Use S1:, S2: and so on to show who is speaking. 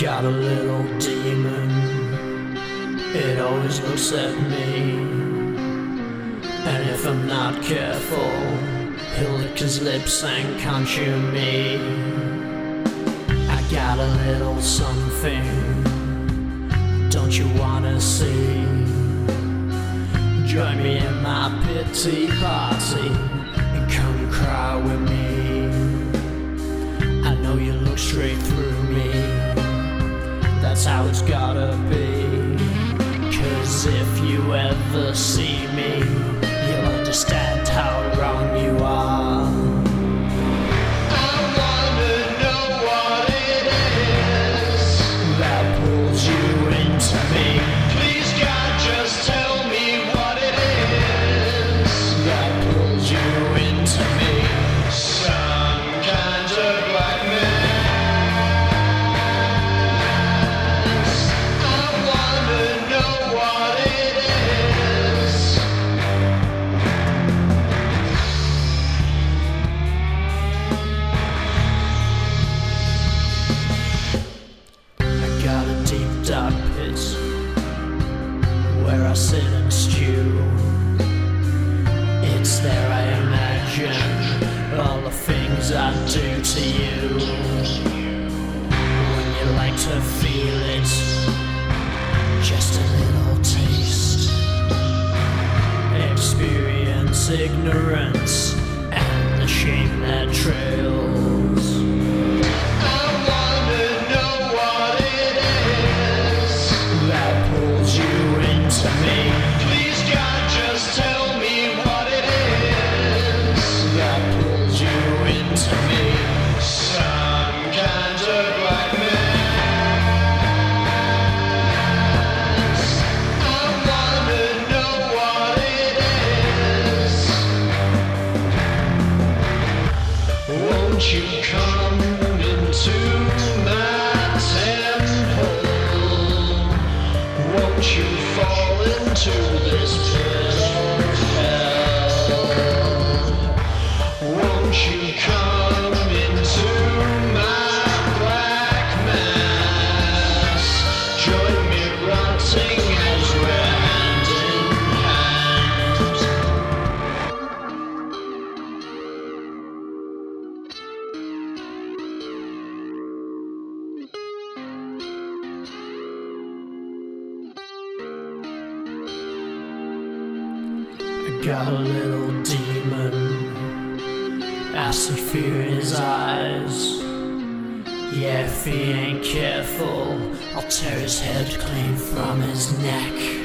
S1: got a little demon. It always looks at me. And if I'm not careful, he'll lick his lips and conjure me. I got a little something. Don't you wanna see? Join me in my pity party and come cry with me. I know you look straight through. That's how it's gotta be. Cause if you ever see
S2: I
S1: sit and stew. It's there I imagine all the things I do to you. When you like to feel got a little demon. I see fear in his eyes. Yeah, if he ain't careful, I'll tear his head clean from his neck.